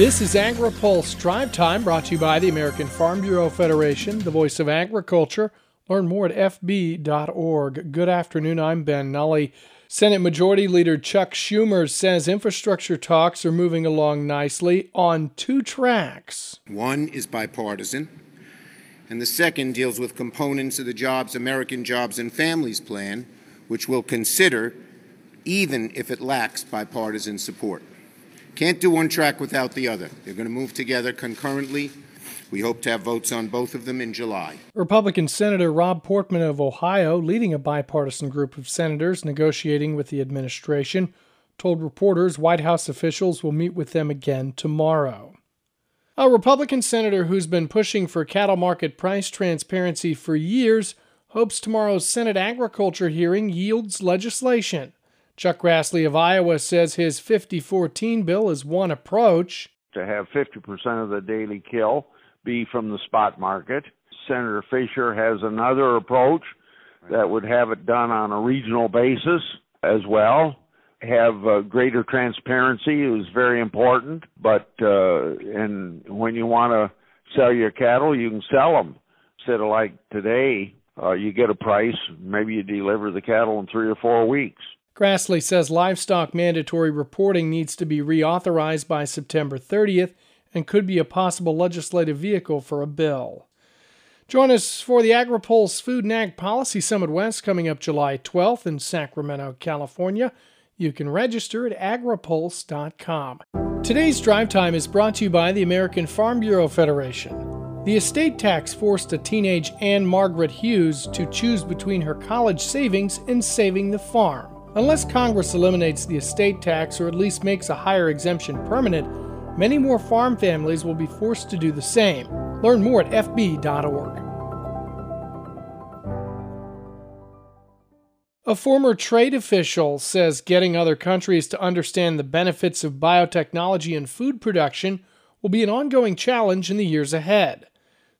This is AgriPulse Drive Time brought to you by the American Farm Bureau Federation, the voice of agriculture. Learn more at fb.org. Good afternoon. I'm Ben Nuelle. Senate Majority Leader Chuck Schumer says infrastructure talks are moving along nicely on two tracks. One is bipartisan, and the second deals with components of the Jobs, American Jobs and Families Plan, which we'll consider even if it lacks bipartisan support. Can't do one track without the other. They're going to move together concurrently. We hope to have votes on both of them in July. Republican Senator Rob Portman of Ohio, leading a bipartisan group of senators negotiating with the administration, told reporters White House officials will meet with them again tomorrow. A Republican senator who's been pushing for cattle market price transparency for years hopes tomorrow's Senate agriculture hearing yields legislation. Chuck Grassley of Iowa says his 5014 bill is one approach. To have 50% of the daily kill be from the spot market. Senator Fisher has another approach that would have it done on a regional basis as well. Have uh, greater transparency is very important, but uh, and when you want to sell your cattle, you can sell them instead of like today. Uh, you get a price, maybe you deliver the cattle in three or four weeks. Grassley says livestock mandatory reporting needs to be reauthorized by September 30th and could be a possible legislative vehicle for a bill. Join us for the AgriPulse Food and Ag Policy Summit West coming up July 12th in Sacramento, California. You can register at agripulse.com. Today's drive time is brought to you by the American Farm Bureau Federation. The estate tax forced a teenage Anne Margaret Hughes to choose between her college savings and saving the farm. Unless Congress eliminates the estate tax or at least makes a higher exemption permanent, many more farm families will be forced to do the same. Learn more at FB.org. A former trade official says getting other countries to understand the benefits of biotechnology in food production will be an ongoing challenge in the years ahead.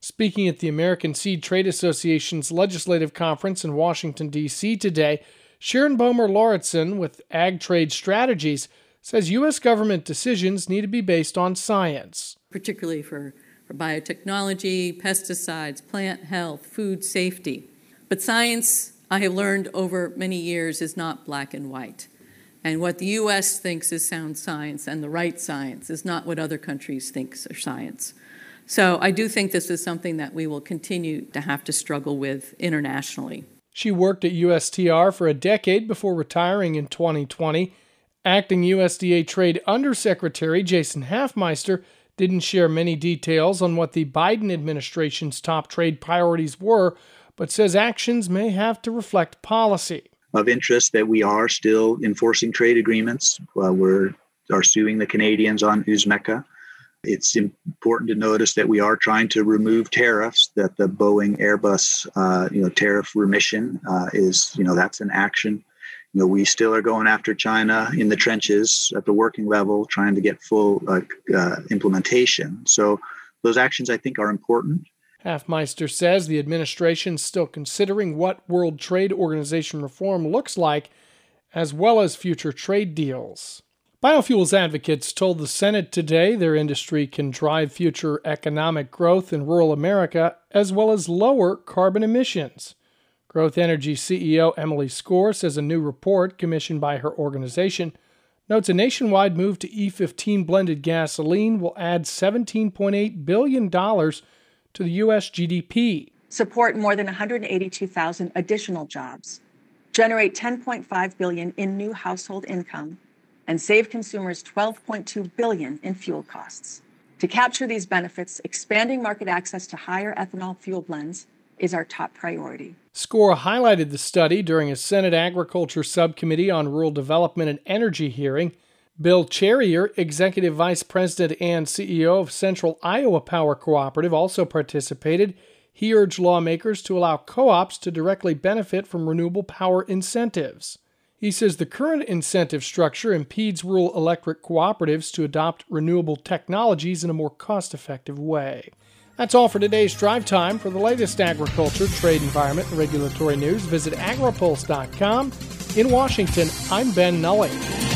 Speaking at the American Seed Trade Association's legislative conference in Washington, D.C. today, Sharon Bomer Lauritsen with Ag Trade Strategies says U.S. government decisions need to be based on science. Particularly for, for biotechnology, pesticides, plant health, food safety. But science, I have learned over many years, is not black and white. And what the U.S. thinks is sound science and the right science is not what other countries think are science. So I do think this is something that we will continue to have to struggle with internationally. She worked at USTR for a decade before retiring in 2020. Acting USDA Trade Undersecretary Jason Hafemeister didn't share many details on what the Biden administration's top trade priorities were, but says actions may have to reflect policy. Of interest that we are still enforcing trade agreements. Uh, we're are suing the Canadians on USMCA. It's important to notice that we are trying to remove tariffs. That the Boeing Airbus, uh, you know, tariff remission uh, is, you know, that's an action. You know, we still are going after China in the trenches at the working level, trying to get full uh, implementation. So those actions, I think, are important. Hafemeister says the administration is still considering what World Trade Organization reform looks like, as well as future trade deals. Biofuels advocates told the Senate today their industry can drive future economic growth in rural America as well as lower carbon emissions. Growth Energy CEO Emily Skor says a new report commissioned by her organization notes a nationwide move to E15 blended gasoline will add $17.8 billion to the U.S. GDP. Support more than 182,000 additional jobs, generate 10.5 billion in new household income and save consumers 12.2 billion in fuel costs. To capture these benefits, expanding market access to higher ethanol fuel blends is our top priority. Skor highlighted the study during a Senate Agriculture Subcommittee on Rural Development and Energy hearing. Bill Cherrier, Executive Vice President and CEO of Central Iowa Power Cooperative, also participated. He urged lawmakers to allow co ops to directly benefit from renewable power incentives. He says the current incentive structure impedes rural electric cooperatives to adopt renewable technologies in a more cost effective way. That's all for today's drive time. For the latest agriculture, trade, environment, and regulatory news, visit agripulse.com. In Washington, I'm Ben Nuelle.